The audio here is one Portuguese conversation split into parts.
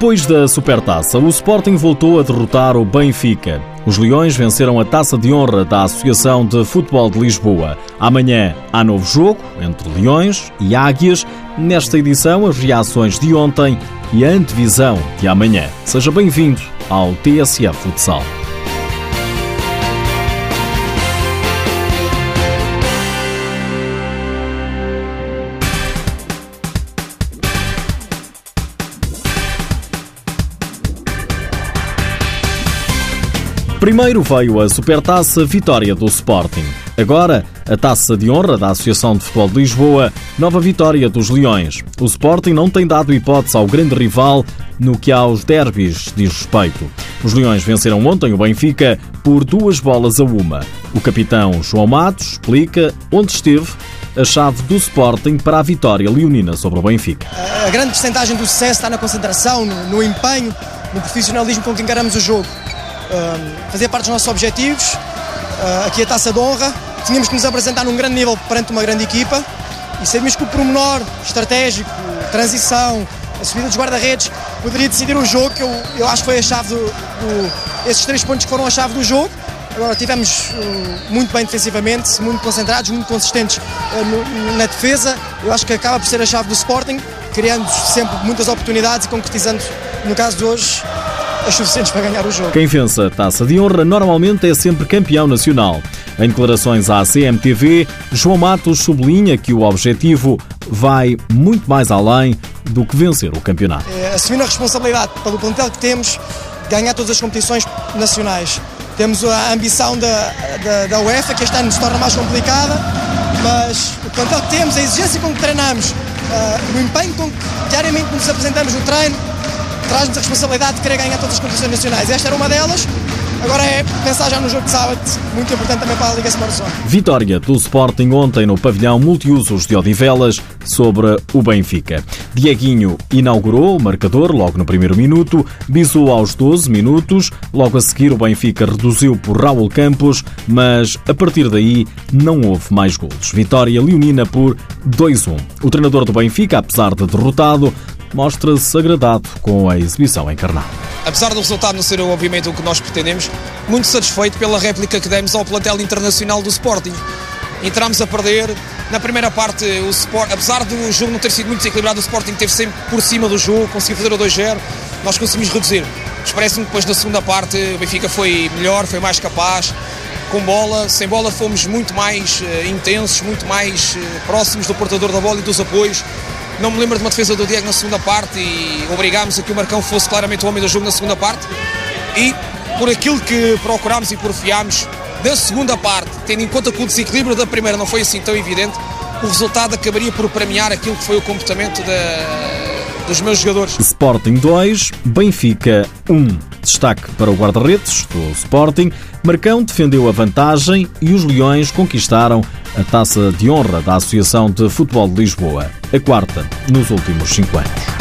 Depois da Supertaça, o Sporting voltou a derrotar o Benfica. Os Leões venceram a taça de honra da Associação de Futebol de Lisboa. Amanhã há novo jogo entre Leões e Águias. Nesta edição, as reações de ontem e a antevisão de amanhã. Seja bem-vindo ao TSF Futsal. Primeiro veio a Supertaça Vitória do Sporting. Agora, a Taça de Honra da Associação de Futebol de Lisboa, nova vitória dos Leões. O Sporting não tem dado hipótese ao grande rival no que aos derbys diz respeito. Os Leões venceram ontem o Benfica por duas bolas a uma. O capitão João Matos explica onde esteve a chave do Sporting para a vitória leonina sobre o Benfica. A grande porcentagem do sucesso está na concentração, no, no empenho, no profissionalismo com que encaramos o jogo fazia parte dos nossos objetivos. Uh, aqui a taça de honra. Tínhamos que nos apresentar num grande nível perante uma grande equipa e sabíamos que o pormenor estratégico, transição, a subida dos guarda-redes poderia decidir o jogo, que eu, eu acho que foi a chave do, do, Esses três pontos foram a chave do jogo. Agora tivemos uh, muito bem defensivamente, muito concentrados, muito consistentes uh, no, na defesa. Eu acho que acaba por ser a chave do Sporting, criando sempre muitas oportunidades e concretizando, no caso de hoje, as suficientes para ganhar o jogo. Quem vence a taça de honra normalmente é sempre campeão nacional. Em declarações à CMTV, João Matos sublinha que o objetivo vai muito mais além do que vencer o campeonato. É, assumindo a responsabilidade pelo plantel que temos, ganhar todas as competições nacionais. Temos a ambição da, da, da UEFA, que este ano se torna mais complicada, mas o plantel que temos, a exigência com que treinamos, uh, o empenho com que diariamente nos apresentamos no treino, traz-nos a responsabilidade de querer ganhar todas as competições nacionais. Esta era uma delas. Agora é pensar já no jogo de sábado, muito importante também para a Liga Smart Zone. Vitória do Sporting ontem no pavilhão multiusos de Odivelas sobre o Benfica. Dieguinho inaugurou o marcador logo no primeiro minuto, bisou aos 12 minutos, logo a seguir o Benfica reduziu por Raul Campos, mas a partir daí não houve mais golos. Vitória leonina por 2-1. O treinador do Benfica, apesar de derrotado, mostra-se agradado com a exibição encarnada. Apesar do resultado não ser obviamente o que nós pretendemos, muito satisfeito pela réplica que demos ao plantel internacional do Sporting. Entramos a perder. Na primeira parte, o Sport, apesar do jogo não ter sido muito desequilibrado, o Sporting esteve sempre por cima do jogo, conseguiu fazer o 2-0, nós conseguimos reduzir. Mas parece-me que depois da segunda parte o Benfica foi melhor, foi mais capaz, com bola, sem bola fomos muito mais uh, intensos, muito mais uh, próximos do portador da bola e dos apoios. Não me lembro de uma defesa do Diego na segunda parte e obrigámos a que o Marcão fosse claramente o homem do jogo na segunda parte. E por aquilo que procurámos e porfiámos da segunda parte, tendo em conta que o desequilíbrio da primeira não foi assim tão evidente, o resultado acabaria por premiar aquilo que foi o comportamento da, dos meus jogadores. Sporting 2, Benfica 1. Destaque para o guarda-redes do Sporting. Marcão defendeu a vantagem e os Leões conquistaram a taça de honra da Associação de Futebol de Lisboa, a quarta nos últimos cinco anos.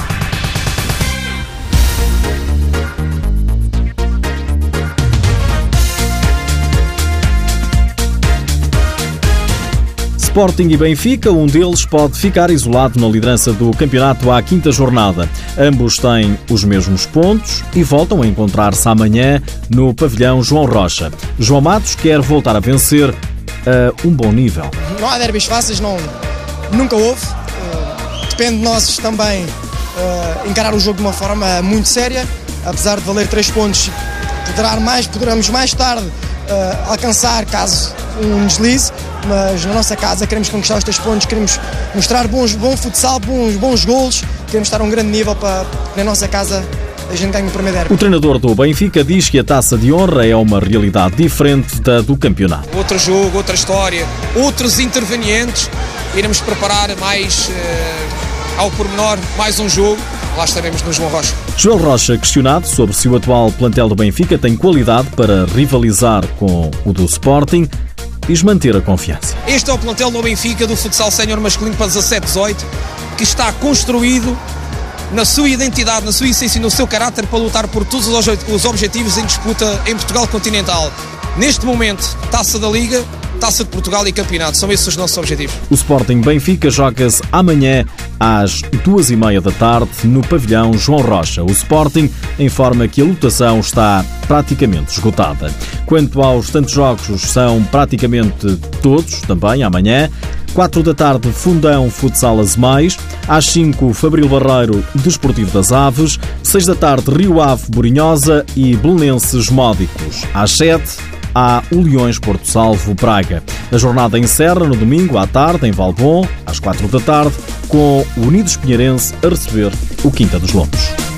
Sporting e Benfica, um deles pode ficar isolado na liderança do campeonato à quinta jornada. Ambos têm os mesmos pontos e voltam a encontrar-se amanhã no pavilhão João Rocha. João Matos quer voltar a vencer a um bom nível. Não há derbys fáceis, não, nunca houve. Uh, depende de nós também uh, encarar o jogo de uma forma muito séria, apesar de valer três pontos, poderá mais, poderemos mais tarde uh, alcançar caso um deslize, mas na nossa casa queremos conquistar os três pontos, queremos mostrar bons, bom futsal, bons, bons golos, queremos estar a um grande nível para na nossa casa a gente ganha o primeiro derby. O treinador do Benfica diz que a taça de honra é uma realidade diferente da do campeonato. Outro jogo, outra história, outros intervenientes, iremos preparar mais uh, ao pormenor mais um jogo. Lá estaremos no João Rocha. João Rocha, questionado sobre se o atual plantel do Benfica tem qualidade para rivalizar com o do Sporting, diz manter a confiança. Este é o plantel do Benfica do futsal sénior masculino para 17-18, que está construído na sua identidade, na sua essência e no seu caráter para lutar por todos os objetivos em disputa em Portugal continental. Neste momento, taça da Liga, Taça de Portugal e Campeonato. São esses os nossos objetivos. O Sporting Benfica joga-se amanhã às duas e meia da tarde no pavilhão João Rocha. O Sporting informa que a lotação está praticamente esgotada. Quanto aos tantos jogos, são praticamente todos, também amanhã. 4 da tarde, Fundão Futsal Azemais. Às 5, Fabril Barreiro, Desportivo das Aves. 6 da tarde, Rio Ave Borinhosa e Belenenses Módicos. Às 7, há o Leões Porto Salvo Praga. A jornada encerra no domingo à tarde em Valbom, às 4 da tarde, com o Unidos Pinheirense a receber o Quinta dos Lombos.